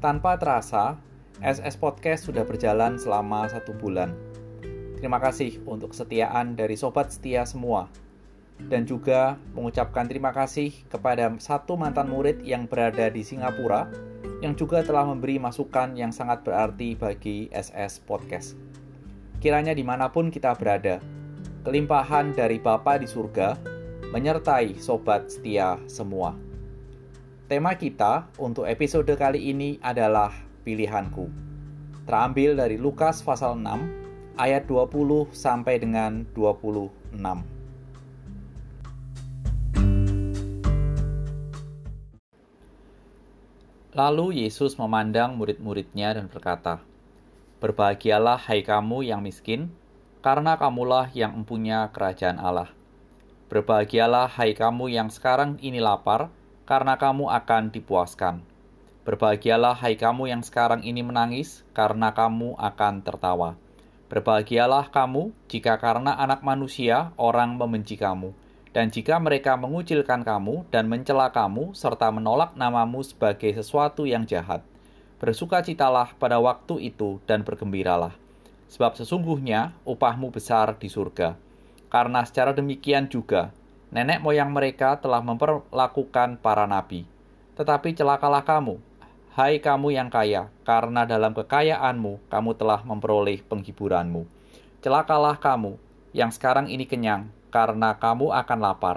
Tanpa terasa, SS Podcast sudah berjalan selama satu bulan. Terima kasih untuk kesetiaan dari sobat setia semua. Dan juga mengucapkan terima kasih kepada satu mantan murid yang berada di Singapura yang juga telah memberi masukan yang sangat berarti bagi SS Podcast. Kiranya di mana pun kita berada, kelimpahan dari Bapa di surga menyertai sobat setia semua. Tema kita untuk episode kali ini adalah pilihanku. Terambil dari Lukas pasal 6 ayat 20 sampai dengan 26. Lalu Yesus memandang murid-muridnya dan berkata, Berbahagialah hai kamu yang miskin, karena kamulah yang mempunyai kerajaan Allah. Berbahagialah hai kamu yang sekarang ini lapar, karena kamu akan dipuaskan. Berbahagialah hai kamu yang sekarang ini menangis, karena kamu akan tertawa. Berbahagialah kamu jika karena anak manusia orang membenci kamu, dan jika mereka mengucilkan kamu dan mencela kamu, serta menolak namamu sebagai sesuatu yang jahat. Bersukacitalah pada waktu itu dan bergembiralah, sebab sesungguhnya upahmu besar di surga karena secara demikian juga nenek moyang mereka telah memperlakukan para nabi. Tetapi celakalah kamu, hai kamu yang kaya, karena dalam kekayaanmu kamu telah memperoleh penghiburanmu. Celakalah kamu yang sekarang ini kenyang, karena kamu akan lapar.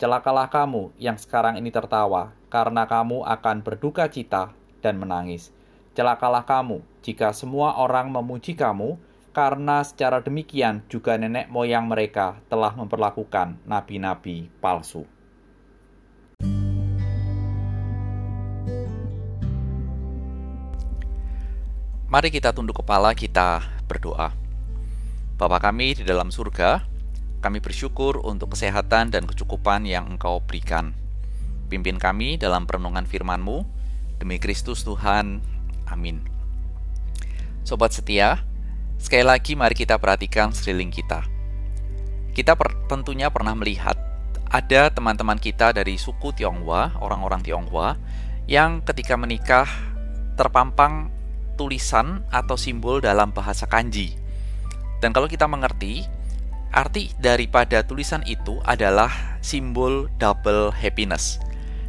Celakalah kamu yang sekarang ini tertawa, karena kamu akan berduka cita dan menangis. Celakalah kamu jika semua orang memuji kamu, karena secara demikian juga nenek moyang mereka telah memperlakukan nabi-nabi palsu. Mari kita tunduk kepala, kita berdoa. Bapa kami di dalam surga, kami bersyukur untuk kesehatan dan kecukupan yang Engkau berikan. Pimpin kami dalam perenungan firman-Mu, demi Kristus Tuhan. Amin. Sobat setia, Sekali lagi mari kita perhatikan sekeliling kita. Kita per, tentunya pernah melihat ada teman-teman kita dari suku Tionghoa, orang-orang Tionghoa, yang ketika menikah terpampang tulisan atau simbol dalam bahasa kanji. Dan kalau kita mengerti, arti daripada tulisan itu adalah simbol double happiness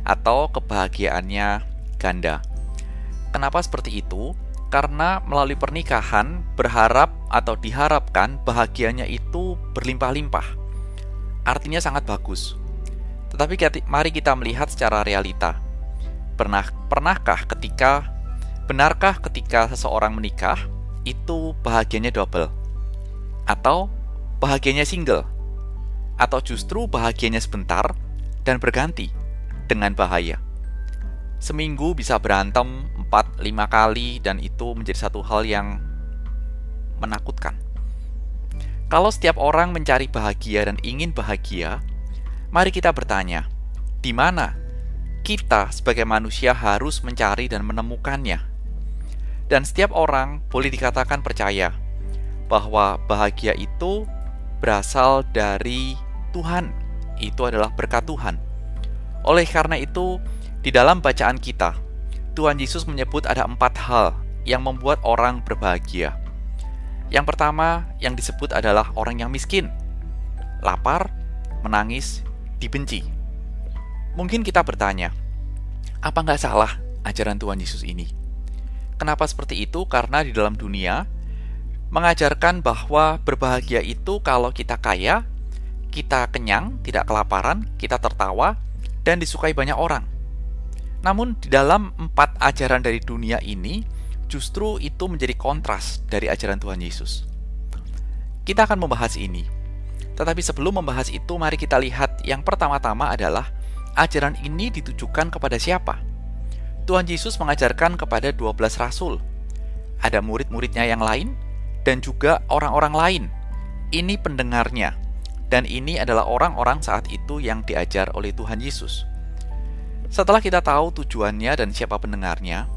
atau kebahagiaannya ganda. Kenapa seperti itu? Karena melalui pernikahan berharap atau diharapkan bahagianya itu berlimpah-limpah. Artinya sangat bagus. Tetapi mari kita melihat secara realita. Pernah pernahkah ketika benarkah ketika seseorang menikah itu bahagianya double? Atau bahagianya single? Atau justru bahagianya sebentar dan berganti dengan bahaya? Seminggu bisa berantem 4-5 kali dan itu menjadi satu hal yang menakutkan. Kalau setiap orang mencari bahagia dan ingin bahagia, mari kita bertanya, di mana kita sebagai manusia harus mencari dan menemukannya? Dan setiap orang boleh dikatakan percaya bahwa bahagia itu berasal dari Tuhan. Itu adalah berkat Tuhan. Oleh karena itu, di dalam bacaan kita, Tuhan Yesus menyebut ada empat hal yang membuat orang berbahagia. Yang pertama yang disebut adalah orang yang miskin, lapar, menangis, dibenci. Mungkin kita bertanya, apa nggak salah ajaran Tuhan Yesus ini? Kenapa seperti itu? Karena di dalam dunia mengajarkan bahwa berbahagia itu kalau kita kaya, kita kenyang, tidak kelaparan, kita tertawa, dan disukai banyak orang. Namun di dalam empat ajaran dari dunia ini, justru itu menjadi kontras dari ajaran Tuhan Yesus. Kita akan membahas ini. Tetapi sebelum membahas itu, mari kita lihat yang pertama-tama adalah ajaran ini ditujukan kepada siapa? Tuhan Yesus mengajarkan kepada 12 rasul. Ada murid-muridnya yang lain dan juga orang-orang lain. Ini pendengarnya. Dan ini adalah orang-orang saat itu yang diajar oleh Tuhan Yesus. Setelah kita tahu tujuannya dan siapa pendengarnya,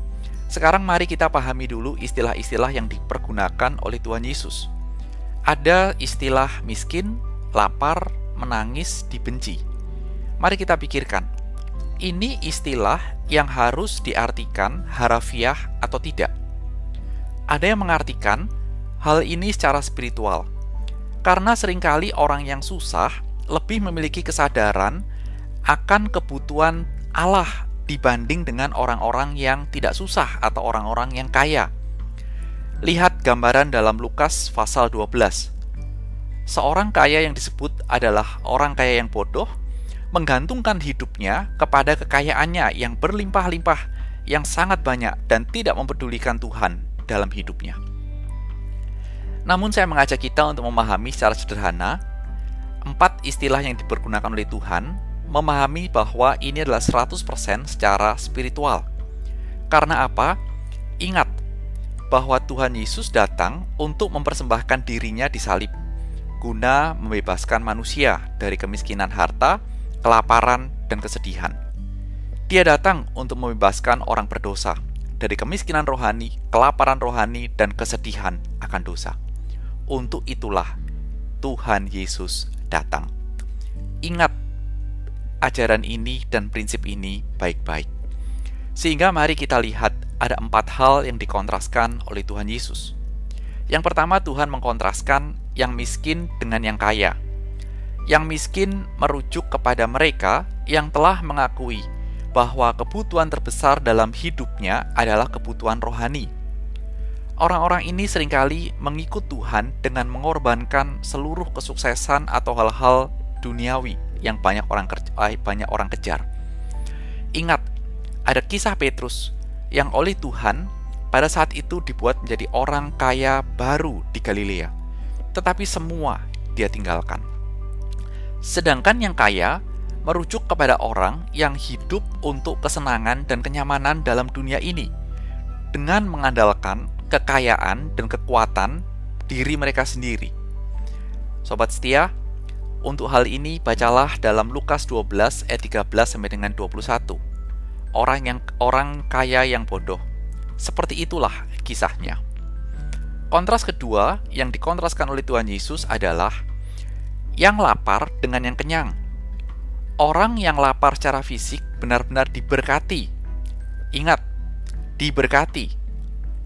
sekarang mari kita pahami dulu istilah-istilah yang dipergunakan oleh Tuhan Yesus. Ada istilah miskin, lapar, menangis, dibenci. Mari kita pikirkan, ini istilah yang harus diartikan harafiah atau tidak. Ada yang mengartikan hal ini secara spiritual, karena sering kali orang yang susah lebih memiliki kesadaran akan kebutuhan Allah dibanding dengan orang-orang yang tidak susah atau orang-orang yang kaya. Lihat gambaran dalam Lukas pasal 12. Seorang kaya yang disebut adalah orang kaya yang bodoh, menggantungkan hidupnya kepada kekayaannya yang berlimpah-limpah, yang sangat banyak, dan tidak mempedulikan Tuhan dalam hidupnya. Namun, saya mengajak kita untuk memahami secara sederhana empat istilah yang dipergunakan oleh Tuhan, memahami bahwa ini adalah 100% secara spiritual. Karena apa? Ingat bahwa Tuhan Yesus datang untuk mempersembahkan dirinya di salib guna membebaskan manusia dari kemiskinan harta, kelaparan, dan kesedihan. Dia datang untuk membebaskan orang berdosa dari kemiskinan rohani, kelaparan rohani, dan kesedihan akan dosa. Untuk itulah Tuhan Yesus datang. Ingat ajaran ini dan prinsip ini baik-baik. Sehingga mari kita lihat ada empat hal yang dikontraskan oleh Tuhan Yesus. Yang pertama, Tuhan mengkontraskan yang miskin dengan yang kaya. Yang miskin merujuk kepada mereka yang telah mengakui bahwa kebutuhan terbesar dalam hidupnya adalah kebutuhan rohani. Orang-orang ini sering kali mengikut Tuhan dengan mengorbankan seluruh kesuksesan atau hal-hal duniawi yang banyak orang eh, banyak orang kejar. Ingat, ada kisah Petrus yang oleh Tuhan pada saat itu dibuat menjadi orang kaya baru di Galilea. Tetapi semua dia tinggalkan. Sedangkan yang kaya merujuk kepada orang yang hidup untuk kesenangan dan kenyamanan dalam dunia ini dengan mengandalkan kekayaan dan kekuatan diri mereka sendiri. Sobat setia, untuk hal ini bacalah dalam Lukas 12 ayat 13 sampai dengan 21. Orang yang orang kaya yang bodoh seperti itulah kisahnya. Kontras kedua yang dikontraskan oleh Tuhan Yesus adalah yang lapar dengan yang kenyang. Orang yang lapar secara fisik benar-benar diberkati. Ingat, diberkati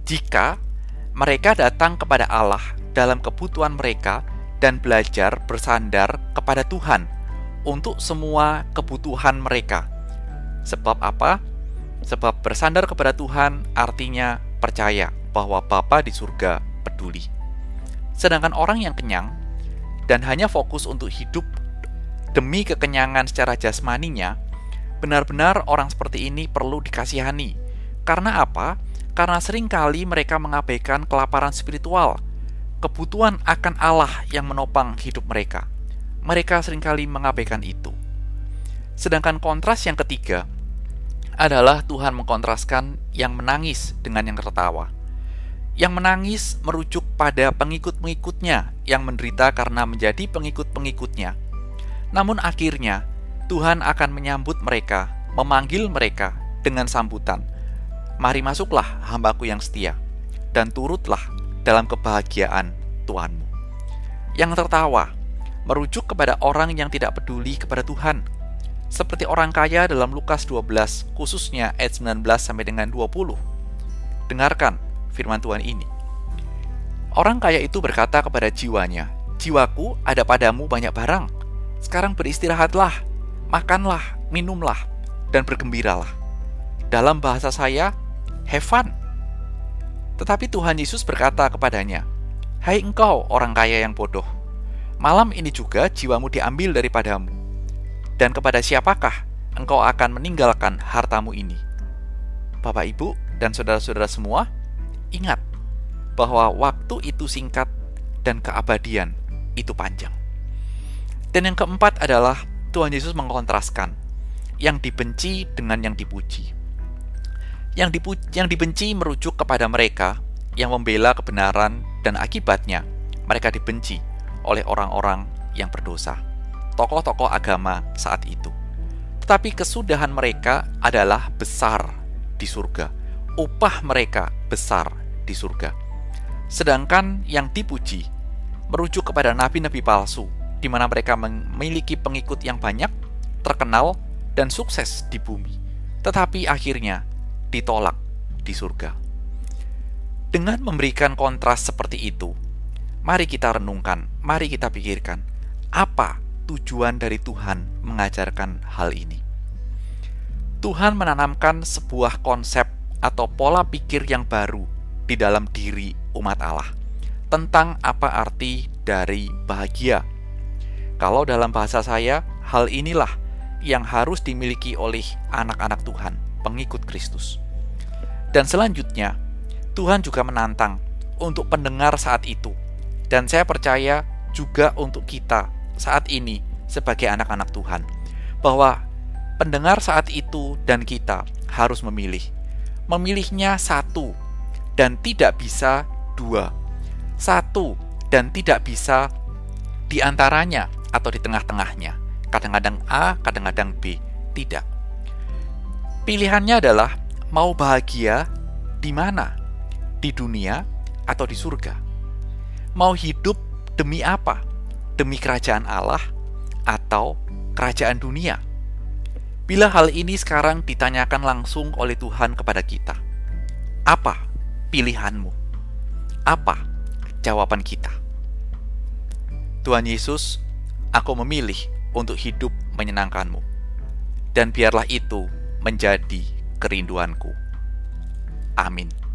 jika mereka datang kepada Allah dalam kebutuhan mereka dan belajar bersandar kepada Tuhan untuk semua kebutuhan mereka. Sebab apa? Sebab bersandar kepada Tuhan artinya percaya bahwa Bapa di surga peduli. Sedangkan orang yang kenyang dan hanya fokus untuk hidup demi kekenyangan secara jasmaninya, benar-benar orang seperti ini perlu dikasihani. Karena apa? Karena sering kali mereka mengabaikan kelaparan spiritual, kebutuhan akan Allah yang menopang hidup mereka. Mereka sering kali mengabaikan itu. Sedangkan kontras yang ketiga, adalah Tuhan mengkontraskan yang menangis dengan yang tertawa. Yang menangis merujuk pada pengikut-pengikutnya yang menderita karena menjadi pengikut-pengikutnya. Namun akhirnya, Tuhan akan menyambut mereka, memanggil mereka dengan sambutan. Mari masuklah hambaku yang setia, dan turutlah dalam kebahagiaan Tuhanmu. Yang tertawa merujuk kepada orang yang tidak peduli kepada Tuhan, seperti orang kaya dalam Lukas 12, khususnya ayat 19 sampai dengan 20. Dengarkan firman Tuhan ini. Orang kaya itu berkata kepada jiwanya, "Jiwaku, ada padamu banyak barang. Sekarang beristirahatlah, makanlah, minumlah, dan bergembiralah." Dalam bahasa saya, have fun. Tetapi Tuhan Yesus berkata kepadanya, "Hai engkau, orang kaya yang bodoh, malam ini juga jiwamu diambil daripadamu dan kepada siapakah engkau akan meninggalkan hartamu ini? Bapak, Ibu, dan saudara-saudara semua, ingat bahwa waktu itu singkat dan keabadian itu panjang. Dan yang keempat adalah Tuhan Yesus mengkontraskan yang dibenci dengan yang dipuji. Yang, dipu yang dibenci merujuk kepada mereka yang membela kebenaran dan akibatnya mereka dibenci oleh orang-orang yang berdosa tokoh-tokoh agama saat itu. Tetapi kesudahan mereka adalah besar di surga. Upah mereka besar di surga. Sedangkan yang dipuji merujuk kepada nabi-nabi palsu, di mana mereka memiliki pengikut yang banyak, terkenal, dan sukses di bumi, tetapi akhirnya ditolak di surga. Dengan memberikan kontras seperti itu, mari kita renungkan, mari kita pikirkan, apa tujuan dari Tuhan mengajarkan hal ini. Tuhan menanamkan sebuah konsep atau pola pikir yang baru di dalam diri umat Allah tentang apa arti dari bahagia. Kalau dalam bahasa saya, hal inilah yang harus dimiliki oleh anak-anak Tuhan, pengikut Kristus. Dan selanjutnya, Tuhan juga menantang untuk pendengar saat itu, dan saya percaya juga untuk kita saat ini sebagai anak-anak Tuhan, bahwa pendengar saat itu dan kita harus memilih. Memilihnya satu dan tidak bisa dua. Satu dan tidak bisa di antaranya atau di tengah-tengahnya. Kadang-kadang A, kadang-kadang B. Tidak. Pilihannya adalah mau bahagia di mana? Di dunia atau di surga? Mau hidup demi apa? Demi kerajaan Allah atau kerajaan dunia? Bila hal ini sekarang ditanyakan langsung oleh Tuhan kepada kita, apa pilihanmu? Apa jawaban kita? Tuhan Yesus, aku memilih untuk hidup menyenangkanmu, dan biarlah itu menjadi kerinduanku. Amin.